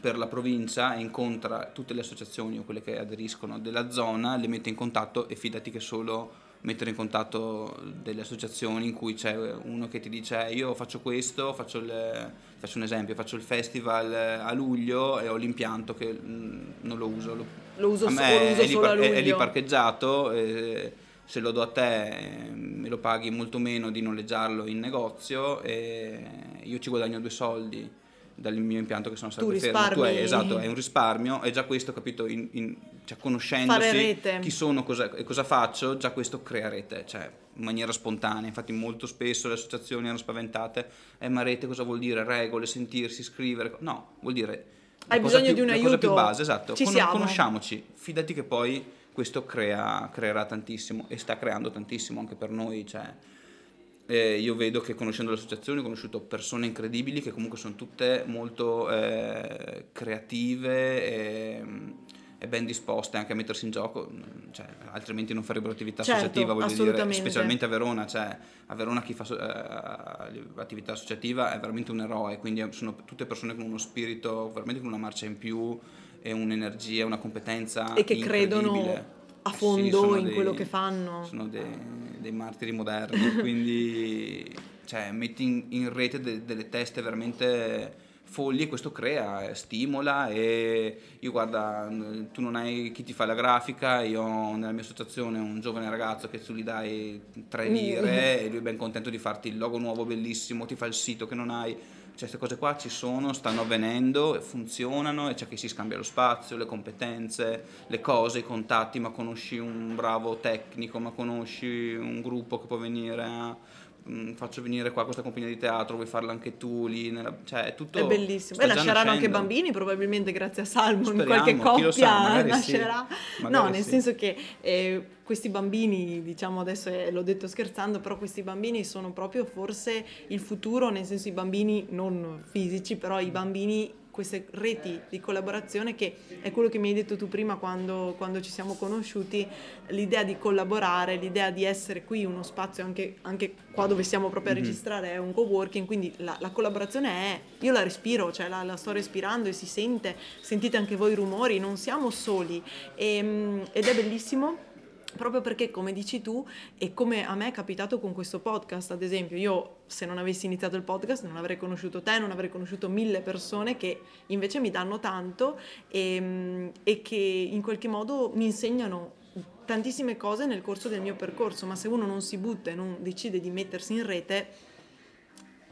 B: per la provincia e incontra tutte le associazioni o quelle che aderiscono della zona, le mette in contatto e fidati che solo mettere in contatto delle associazioni in cui c'è uno che ti dice "Eh, io faccio questo, faccio, il- faccio un esempio, faccio il festival a luglio e ho l'impianto che mm, non lo uso, lo,
A: Lo uso,
B: a me
A: lo uso
B: è, lì, par- è lì parcheggiato, eh, se lo do a te eh, me lo paghi molto meno di noleggiarlo in negozio e io ci guadagno due soldi dal mio impianto che sono stato
A: Tu
B: fermo. Tu hai, esatto, è un risparmio e già questo, capito, in, in- cioè, conoscendosi chi sono cosa- e cosa faccio, già questo crea rete, cioè in maniera spontanea. Infatti molto spesso le associazioni erano spaventate, eh ma rete cosa vuol dire? Regole, sentirsi, scrivere? No, vuol dire...
A: Hai bisogno
B: più-
A: di un
B: la cosa più
A: aiuto?
B: base, esatto.
A: Ci
B: Con-
A: siamo.
B: conosciamoci, fidati che poi questo crea- creerà tantissimo e sta creando tantissimo anche per noi, cioè... eh, io vedo che conoscendo le associazioni ho conosciuto persone incredibili che comunque sono tutte molto eh, creative e, e ben disposte anche a mettersi in gioco, cioè, altrimenti non farebbero attività
A: Certo,
B: associativa, voglio dire, specialmente a Verona, cioè, a Verona chi fa so- eh, attività associativa è veramente un eroe, quindi sono tutte persone con uno spirito, veramente con una marcia in più e un'energia, una competenza
A: E che credono a
B: Sì,
A: fondo
B: sono
A: in
B: dei-
A: quello che fanno.
B: Sono dei, dei martiri moderni, quindi cioè, metti in, in rete de- delle teste veramente folli e questo crea, eh, stimola e io guarda, tu non hai chi ti fa la grafica, io ho nella mia associazione un giovane ragazzo che tu gli dai tre
A: Mm.
B: lire [LAUGHS] e lui è ben contento di farti il logo nuovo bellissimo, ti fa il sito che non hai. Cioè, queste cose qua ci sono, stanno avvenendo, funzionano e c'è chi si scambia lo spazio, le competenze, le cose, i contatti, ma conosci un bravo tecnico, ma conosci un gruppo che può venire a... mm, faccio venire qua questa compagnia di teatro, vuoi farla anche tu lì, nella- cioè è tutto...
A: È bellissimo. E
B: già
A: nasceranno anche
B: nascendo.
A: bambini, probabilmente grazie a Salmon,
B: Speriamo,
A: qualche coppia
B: sa, sì.
A: nascerà.
B: Magari
A: no, nel
B: sì.
A: senso che eh, questi bambini, diciamo adesso eh, l'ho detto scherzando, però questi bambini sono proprio forse il futuro, nel senso i bambini non fisici, però i bambini queste reti di collaborazione che è quello che mi hai detto tu prima quando, quando ci siamo conosciuti, l'idea di collaborare, l'idea di essere qui uno spazio anche, anche qua dove stiamo proprio a
B: Mhm.
A: registrare è un co-working, quindi la, la collaborazione è, io la respiro, cioè la, la sto respirando e si sente, sentite anche voi i rumori, non siamo soli Ehm, ed è bellissimo proprio perché come dici tu e come a me è capitato con questo podcast ad esempio io se non avessi iniziato il podcast non avrei conosciuto te non avrei conosciuto mille persone che invece mi danno tanto e, e che in qualche modo mi insegnano tantissime cose nel corso del mio percorso ma se uno non si butta e non decide di mettersi in rete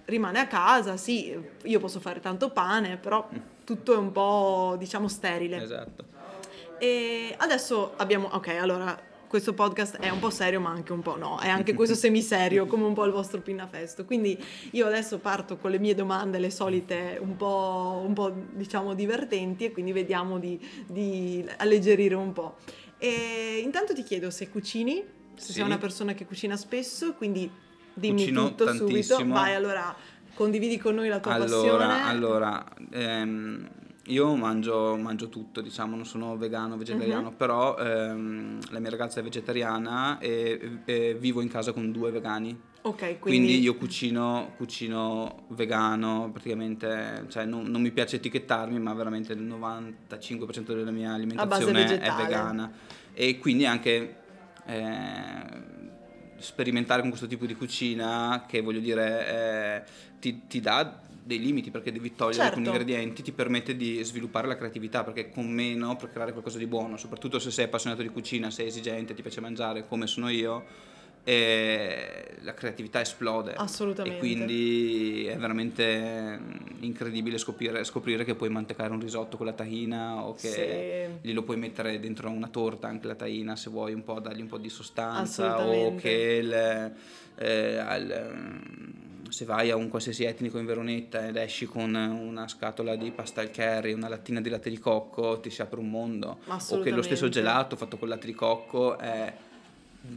A: rimane a casa sì io posso fare tanto pane però tutto è un po' diciamo sterile
B: Esatto.
A: e adesso abbiamo, ok, allora questo podcast è un po' serio ma anche un po' no, è anche questo semiserio come un po' il vostro pinnafesto. Quindi io adesso parto con le mie domande, le solite un po', un po' diciamo divertenti e quindi vediamo di, di alleggerire un po'. E intanto ti chiedo se cucini, se
B: Sì.
A: sei una persona che cucina spesso, quindi dimmi
B: Cucino
A: tutto subito.
B: tantissimo.
A: Vai allora, condividi con noi la tua
B: Allora,
A: passione.
B: allora ehm, io mangio, mangio tutto, diciamo, non sono vegano, vegetariano,
A: Mhm.
B: però ehm, la mia ragazza è vegetariana e, e vivo in casa con due vegani.
A: Ok, quindi,
B: Quindi, io cucino, cucino vegano, praticamente, cioè non, non mi piace etichettarmi, ma veramente il 95% della mia alimentazione è vegana. E quindi anche eh, sperimentare con questo tipo di cucina, che voglio dire, eh, ti, ti dà dei limiti perché devi togliere
A: Certo.
B: alcuni ingredienti, ti permette di sviluppare la creatività perché con meno per creare qualcosa di buono, soprattutto se sei appassionato di cucina, sei esigente, ti piace mangiare come sono io, e la creatività esplode.
A: Assolutamente.
B: E quindi è veramente incredibile scoprire, scoprire che puoi mantecare un risotto con la tahina o che sì. glielo puoi mettere dentro una torta anche la tahina se vuoi un po' dargli un po' di sostanza o che il, eh, al, se vai a un qualsiasi etnico in Veronetta ed esci con una scatola di pasta al curry, una lattina di latte di cocco, ti si apre un mondo. O che lo stesso gelato fatto con latte di cocco è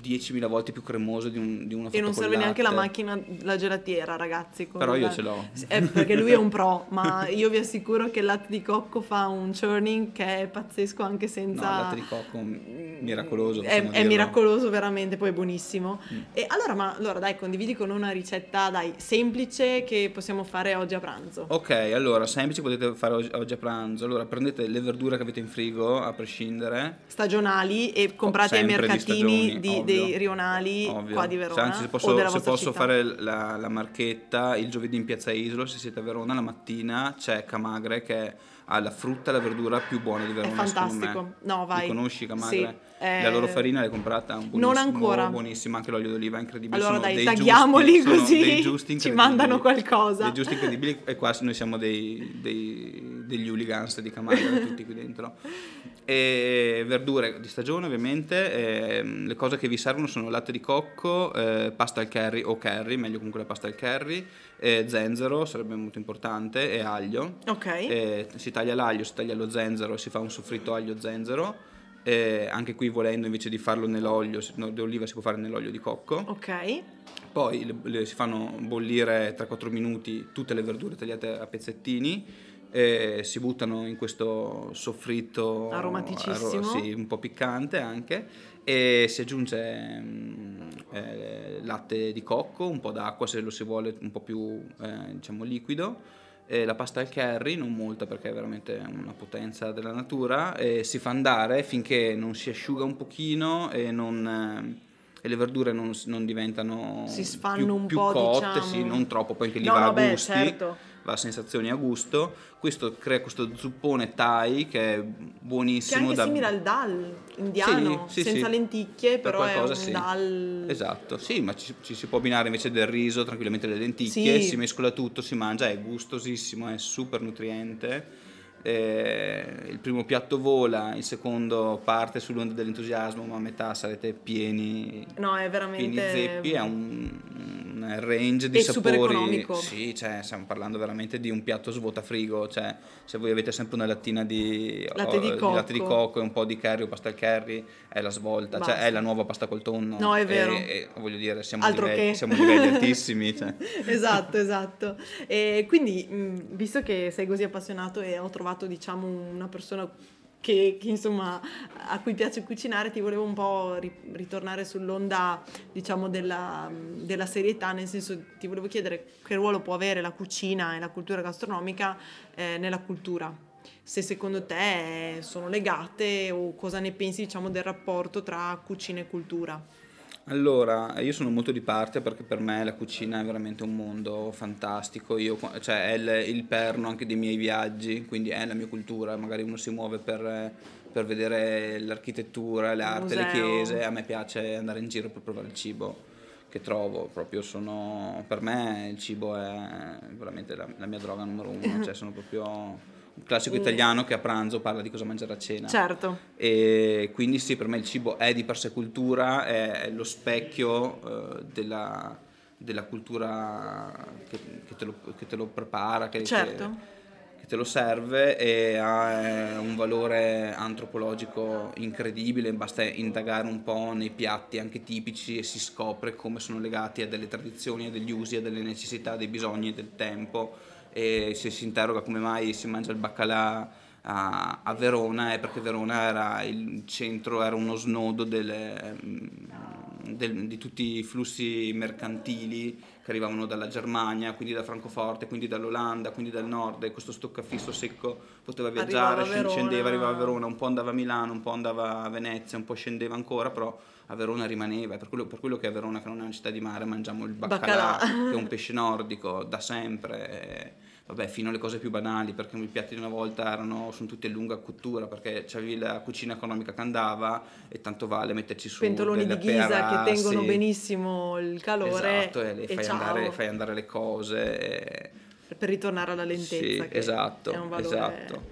B: 10.000 volte più cremoso di, un, di uno
A: E non serve neanche la macchina, la gelatiera, ragazzi.
B: Però io ce l'ho.
A: È perché lui è un pro, [LAUGHS] ma io vi assicuro che il latte di cocco fa un churning che è pazzesco anche senza... No,
B: il latte di cocco miracoloso.
A: È, è miracoloso veramente, poi è buonissimo. Mm. E allora, ma allora dai, condividi con una ricetta, dai, semplice che possiamo fare oggi a pranzo.
B: Ok, allora, semplice potete fare oggi a pranzo. Allora, prendete le verdure che avete in frigo, a prescindere.
A: Stagionali e comprate ai mercatini di dei rionali Ovvio. qua di Verona.
B: Anzi, se posso, se posso fare la, la, marchetta, il giovedì in piazza Isolo, se siete a Verona, la mattina c'è Camagre che ha la frutta e la verdura più buona di Verona.
A: È fantastico. No, vai.
B: Li conosci Camagre?
A: Sì.
B: Eh... La loro farina l'hai comprata?
A: Non ancora.
B: Buonissima, anche l'olio d'oliva è incredibile.
A: Allora
B: sono
A: dai, tagliamoli [LAUGHS]
B: giusti,
A: così ci mandano qualcosa.
B: Dei giusti incredibili e qua noi siamo dei, dei, degli hooligans di Camagre tutti qui dentro. [LAUGHS] E verdure di stagione ovviamente, e le cose che vi servono sono latte di cocco, eh, pasta al curry o curry, meglio comunque la pasta al curry, eh, zenzero sarebbe molto importante e aglio.
A: Ok.
B: Eh, si taglia l'aglio, si taglia lo zenzero e si fa un soffritto aglio-zenzero eh, anche qui volendo invece di farlo nell'olio d'oliva si può fare nell'olio di cocco.
A: Ok.
B: Poi le, le, si fanno bollire 3-4 minuti tutte le verdure tagliate a pezzettini, eh, si buttano in questo soffritto
A: aromaticissimo,
B: arro- sì, un po' piccante anche, e si aggiunge mm, eh, latte di cocco, un po' d'acqua se lo si vuole un po' più eh, diciamo liquido eh, la pasta al curry, non molta perché è veramente una potenza della natura, e si fa andare finché non si asciuga un pochino e, non, eh, e le verdure non, non diventano
A: si sfanno
B: più,
A: un
B: più
A: po',
B: cotte,
A: diciamo.
B: sì, non troppo, poi anche lì
A: no,
B: va a gusti.
A: certo
B: va a sensazioni a gusto. Questo crea questo zuppone Thai che è buonissimo.
A: Che è anche
B: da...
A: simile al dal indiano,
B: sì, sì,
A: senza
B: sì.
A: lenticchie,
B: per
A: però è un
B: sì.
A: dal...
B: Esatto, sì, ma ci, ci, si può abbinare invece del riso tranquillamente le lenticchie, si mescola tutto, si mangia, è gustosissimo, è super nutriente. Eh, il primo piatto vola, il secondo parte sull'onda dell'entusiasmo, ma a metà sarete pieni,
A: No, è
B: pieni
A: veramente...
B: zeppi, è un, un range di
A: E super
B: sapori.
A: economico.
B: Sì, cioè, stiamo parlando veramente di un piatto svuota frigo, cioè se voi avete sempre una lattina di
A: Latte di
B: o- latte di
A: cocco.
B: cocco e un po' di curry o pasta al curry, è la svolta,
A: Basta.
B: cioè è la nuova pasta col tonno.
A: No, è vero.
B: E, e voglio dire, siamo
A: Altro
B: livelli,
A: che.
B: siamo livelli [LAUGHS] altissimi. Cioè.
A: esatto, esatto. E quindi, mh, visto che sei così appassionato e ho trovato, diciamo, una persona che, che, insomma a cui piace cucinare, ti volevo un po' ri- ritornare sull'onda, diciamo, della, della serietà, nel senso ti volevo chiedere che ruolo può avere la cucina e la cultura gastronomica eh, nella cultura. Se secondo te eh, sono legate o cosa ne pensi, diciamo, del rapporto tra cucina e cultura?
B: Allora, io sono molto di parte perché per me la cucina è veramente un mondo fantastico, io, cioè è il, il perno anche dei miei viaggi, quindi è la mia cultura, magari uno si muove per, per vedere l'architettura, l'arte, le
A: Museo.
B: chiese, a me piace andare in giro per provare il cibo che trovo, proprio sono, per me il cibo è veramente la, la mia droga numero uno, [LAUGHS] cioè sono proprio un classico italiano che a pranzo parla di cosa mangiare a cena.
A: Certo.
B: E quindi sì, per me il cibo è di per sé cultura, è lo specchio eh, della, della cultura che, che te lo, che te lo prepara, che,
A: Certo.
B: che- che te lo serve e ha eh, un valore antropologico incredibile, basta indagare un po' nei piatti anche tipici e si scopre come sono legati a delle tradizioni, a degli usi, a delle necessità, dei bisogni del tempo e se si interroga come mai si mangia il baccalà a, a Verona è perché Verona era il centro, era uno snodo delle, mm, del- di tutti i flussi mercantili che arrivavano dalla Germania, quindi da Francoforte, quindi dall'Olanda, quindi dal nord e questo stoccafisso secco poteva viaggiare,
A: Arrivava
B: scendeva, arrivava a Verona, un po' andava a Milano, un po' andava a Venezia, un po' scendeva ancora, però a Verona rimaneva, per quello, per quello che a Verona, che non è una città di mare, mangiamo il baccalà,
A: Baccalà. [LAUGHS]
B: che è un [LAUGHS] pesce nordico da sempre. vabbè, fino alle cose più banali, perché i piatti di una volta erano, sono tutti a lunga cottura, perché c'avevi la cucina economica che andava e tanto vale metterci su
A: pentoloni di ghisa
B: pera,
A: che tengono
B: sì.
A: benissimo il calore
B: Esatto, e,
A: e
B: fai, andare, fai andare le cose. e-
A: per ritornare alla lentezza.
B: Sì, esatto,
A: è un valore-
B: esatto.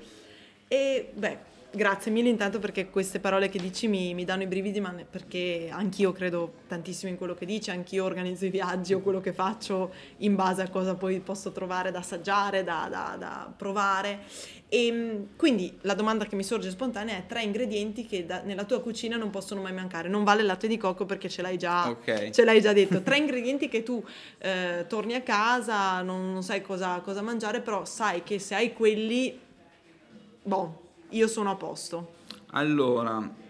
A: E beh, grazie mille intanto perché queste parole che dici mi, mi danno i brividi, ma perché anch'io credo tantissimo in quello che dici, anch'io organizzo i viaggi o quello che faccio in base a cosa poi posso trovare da assaggiare, da, da- da provare. E mh, quindi la domanda che mi sorge spontanea è tre ingredienti che da- nella tua cucina non possono mai mancare. Non vale il latte di cocco perché ce l'hai già,
B: Ok.
A: ce l'hai già detto. [LAUGHS] Tre ingredienti che tu eh, torni a casa, non, non sai cosa, cosa mangiare, però sai che se hai quelli, boh, io sono a posto.
B: Allora,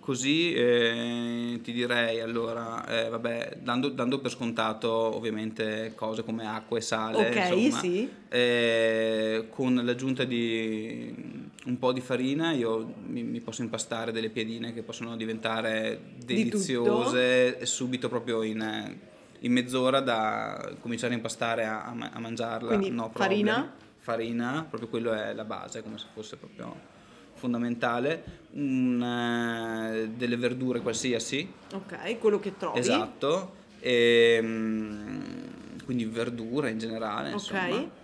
B: così eh, ti direi, allora, eh, vabbè, dando, dando per scontato ovviamente cose come acqua e sale,
A: Ok,
B: insomma,
A: sì.
B: eh, con l'aggiunta di un po' di farina io mi, mi posso impastare delle piedine che possono diventare
A: Di
B: deliziose e subito proprio in, in mezz'ora da cominciare a impastare a, a mangiarla.
A: Quindi
B: no
A: farina?
B: Farina, proprio quello è la base, come se fosse proprio fondamentale. Un, eh, delle verdure qualsiasi,
A: Ok, quello che trovi.
B: esatto. E, mm, quindi verdure in generale,
A: Ok.
B: insomma.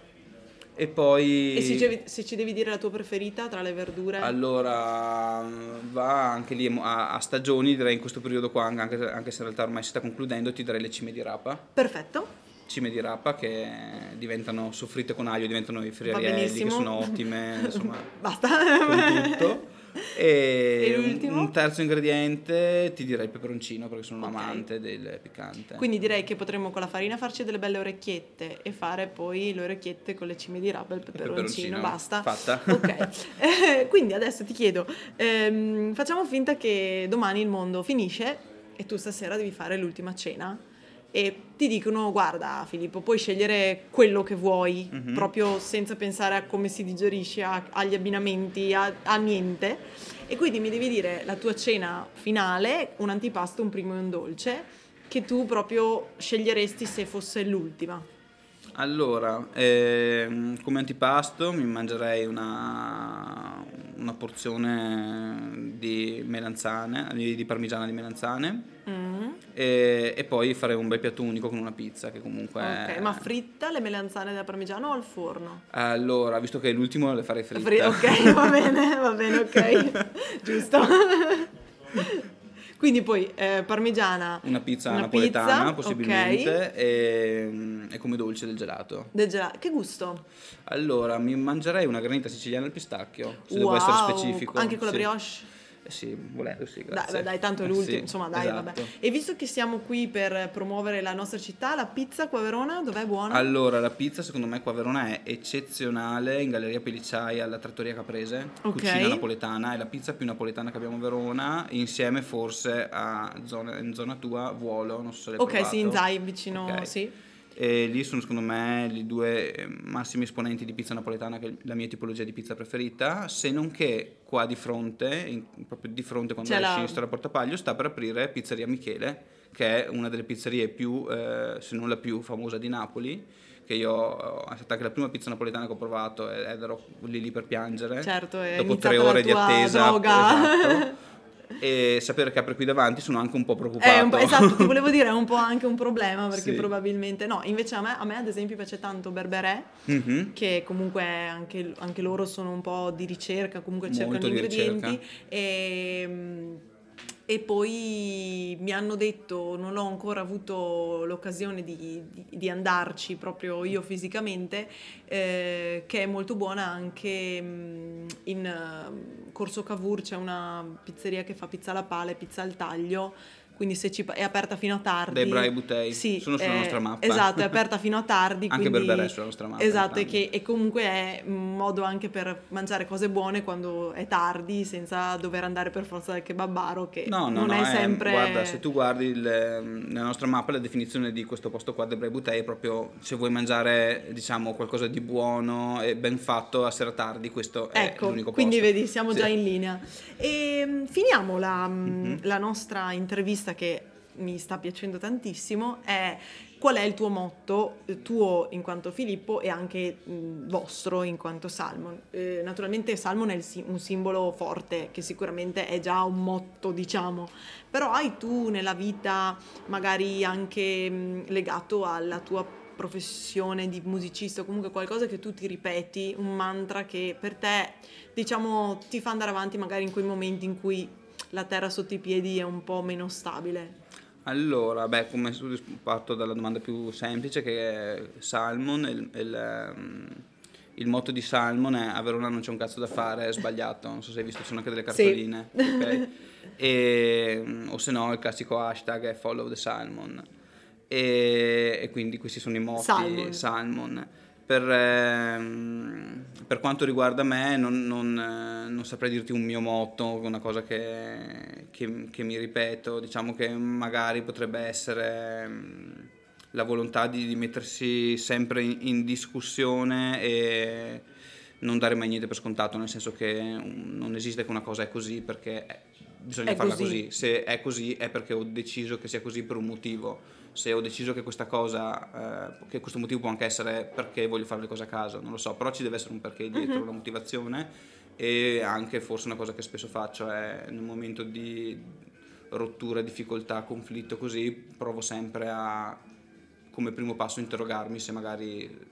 B: E poi...
A: E se ci, devi, se ci devi dire la tua preferita tra le verdure?
B: Allora, va anche lì a, a stagioni, direi in questo periodo qua, anche, anche se in realtà ormai si sta concludendo, ti darei le cime di rapa.
A: Perfetto.
B: Cime di rapa che diventano soffritte con aglio, diventano i friarielli che sono ottime, insomma, [LAUGHS]
A: Basta.
B: con tutto. [LAUGHS] E,
A: E
B: un- un terzo ingrediente ti direi il peperoncino perché sono un
A: Ok.
B: amante del piccante.
A: Quindi direi che potremmo con la farina farci delle belle orecchiette e fare poi le orecchiette con le cime di rapa e il peperoncino.
B: peperoncino,
A: Basta.
B: fatta. [LAUGHS]
A: Ok. Eh, quindi adesso ti chiedo, ehm, facciamo finta che domani il mondo finisce e tu stasera devi fare l'ultima cena e ti dicono guarda Filippo puoi scegliere quello che vuoi
B: Mhm.
A: proprio senza pensare a come si digerisce a- agli abbinamenti a, a niente e quindi mi devi dire la tua cena finale un antipasto un primo e un dolce che tu proprio sceglieresti se fosse l'ultima
B: Allora, ehm, come antipasto mi mangerei una, una porzione di melanzane, di, di parmigiana di melanzane
A: Mm.
B: e, e poi farei un bel piatto unico con una pizza che comunque...
A: ok
B: è-
A: ma fritta le melanzane della parmigiano o al forno?
B: Allora, visto che è l'ultimo le farei fritte.
A: Fri- ok, va bene, va bene, ok. [LAUGHS] Giusto. Quindi poi eh, parmigiana
B: Una pizza
A: Una
B: napoletana
A: pizza,
B: possibilmente e, e come dolce del gelato.
A: del gelato. Che gusto?
B: Allora, mi mangerei una granita siciliana al pistacchio, se devo essere
A: Wow,
B: specifico.
A: Anche con la
B: sì.
A: brioche?
B: Eh sì, volendo sì,
A: Dai,
B: grazie.
A: beh, dai, tanto è l'ultimo,
B: Sì,
A: insomma, dai,
B: esatto.
A: vabbè. E visto che siamo qui per promuovere la nostra città, la pizza qua a Verona, dov'è buona?
B: Allora, la pizza secondo me qua a Verona è eccezionale in Galleria Pellicciai alla Trattoria Caprese,
A: Ok.
B: cucina napoletana, è la pizza più napoletana che abbiamo a Verona, insieme forse a zona, in zona tua Vuolo, non so se l'hai
A: ok,
B: provato.
A: sì, in Zai, vicino,
B: Ok.
A: sì.
B: E lì sono secondo me i due eh, massimi esponenti di pizza napoletana, che è la mia tipologia di pizza preferita, se non che qua di fronte, in- proprio di fronte quando esci
A: la-
B: in strada Portapaglio, sta per aprire Pizzeria Michele, che è una delle pizzerie più, eh, se non la più famosa di Napoli, che io è stata anche la prima pizza napoletana che ho provato ed ero lì lì per piangere.
A: Certo,
B: Dopo tre ore di attesa.
A: droga.
B: esatto. [LAUGHS] e sapere che apre qui davanti sono anche un po' preoccupato.
A: È un po', esatto, ti volevo [LAUGHS] dire, è un po' anche un problema perché
B: Sì.
A: probabilmente no. Invece a me, a me, ad esempio piace tanto Berberè,
B: Mhm.
A: che comunque anche, anche loro sono un po' di ricerca, comunque
B: Molto
A: cercano
B: di
A: ingredienti
B: ricerca.
A: e, mm, e poi mi hanno detto, non ho ancora avuto l'occasione di, di- di andarci proprio io fisicamente, eh, che è molto buona anche mm, in eh, Corso Cavour c'è una pizzeria che fa pizza alla pala e pizza al taglio. Quindi se ci, è aperta fino a tardi.
B: Dai Brai Butei,
A: Sì,
B: sono sulla
A: eh,
B: nostra mappa.
A: Esatto, è [LAUGHS] aperta fino a tardi.
B: Anche
A: quindi-
B: Berberè è sulla nostra mappa,
A: Esatto, e, che, e comunque è un modo anche per mangiare cose buone quando è tardi, senza dover andare per forza dal kebabaro, che
B: No, no,
A: non
B: no,
A: è
B: eh,
A: sempre...
B: guarda, se tu guardi il, ehm, nella nostra mappa la definizione di questo posto qua del Bray Butei è proprio se vuoi mangiare, diciamo, qualcosa di buono e ben fatto a sera tardi, questo è
A: Ecco,
B: l'unico
A: quindi
B: posto.
A: vedi, siamo
B: Sì.
A: già in linea. E mm, finiamo la, mm,
B: Mhm.
A: la nostra intervista che mi sta piacendo tantissimo è qual è il tuo motto, eh, tuo in quanto Filippo e anche mh, vostro in quanto Salmon. Eh, naturalmente Salmon è un simbolo forte che sicuramente è già un motto, diciamo, però hai tu nella vita magari anche mh, legato alla tua professione di musicista o comunque qualcosa che tu ti ripeti, un mantra che per te, diciamo, ti fa andare avanti magari in quei momenti in cui la terra sotto i piedi è un po' meno stabile?
B: Allora, beh, come parto dalla domanda più semplice che è Salmon, il, il, ehm, il motto di Salmon è a Verona non c'è un cazzo da fare, è sbagliato, non so se hai visto, ci sono anche delle cartoline, sì. okay? [LAUGHS] e, o se no il classico hashtag è follow the Salmon e, e quindi questi sono i motti Salmon. Salmon. Per, ehm, per, quanto riguarda me, non, non, non, saprei dirti un mio motto, una cosa che, che, che, mi ripeto. Diciamo che magari potrebbe essere mm, la volontà di, di mettersi sempre in, in, discussione e non dare mai niente per scontato, nel senso che non esiste che una cosa è così perché bisogna è farla così. così. Se è così è perché ho deciso che sia così per un motivo se ho deciso che questa cosa, eh, che questo motivo può anche essere perché voglio fare le cose a caso, non lo so, però ci deve essere un perché dietro, uh-huh. una motivazione e anche forse una cosa che spesso faccio è in un momento di rottura, difficoltà, conflitto così, provo sempre a come primo passo interrogarmi se magari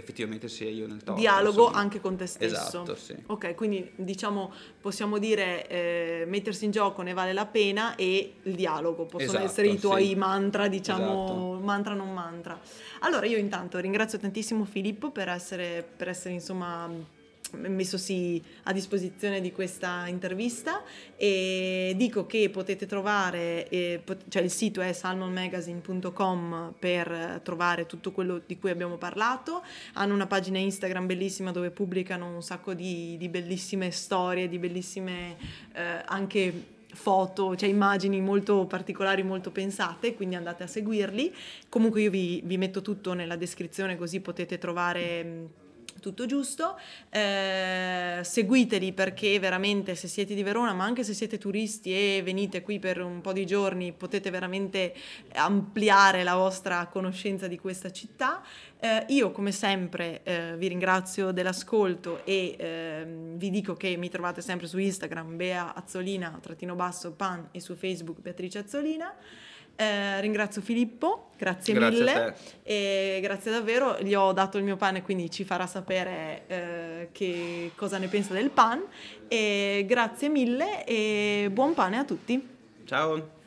B: effettivamente sia io nel torto.
A: Dialogo insomma. anche con te stesso.
B: Esatto, sì.
A: Ok, quindi diciamo possiamo dire eh, mettersi in gioco ne vale la pena e il dialogo possono esatto, essere i tuoi sì. mantra, diciamo esatto. mantra non mantra. Allora io intanto ringrazio tantissimo Filippo per essere, per essere insomma messosi a disposizione di questa intervista e dico che potete trovare, eh, pot- cioè il sito è salmonmagazine.com per trovare tutto quello di cui abbiamo parlato, hanno una pagina Instagram bellissima dove pubblicano un sacco di, di bellissime storie, di bellissime eh, anche foto, cioè immagini molto particolari, molto pensate, quindi andate a seguirli. Comunque io vi, vi metto tutto nella descrizione così potete trovare tutto giusto. Eh, seguiteli perché veramente se siete di Verona, ma anche se siete turisti e venite qui per un po' di giorni, potete veramente ampliare la vostra conoscenza di questa città. Eh, io come sempre eh, vi ringrazio dell'ascolto e ehm, vi dico che mi trovate sempre su Instagram Bea Azzolina, trattino basso pan e su Facebook Beatrice Azzolina. Eh, ringrazio Filippo, grazie, grazie mille e grazie davvero. Gli ho dato il mio pan e quindi ci farà sapere eh, che cosa ne pensa del pan. E grazie mille e buon pane a tutti.
B: Ciao.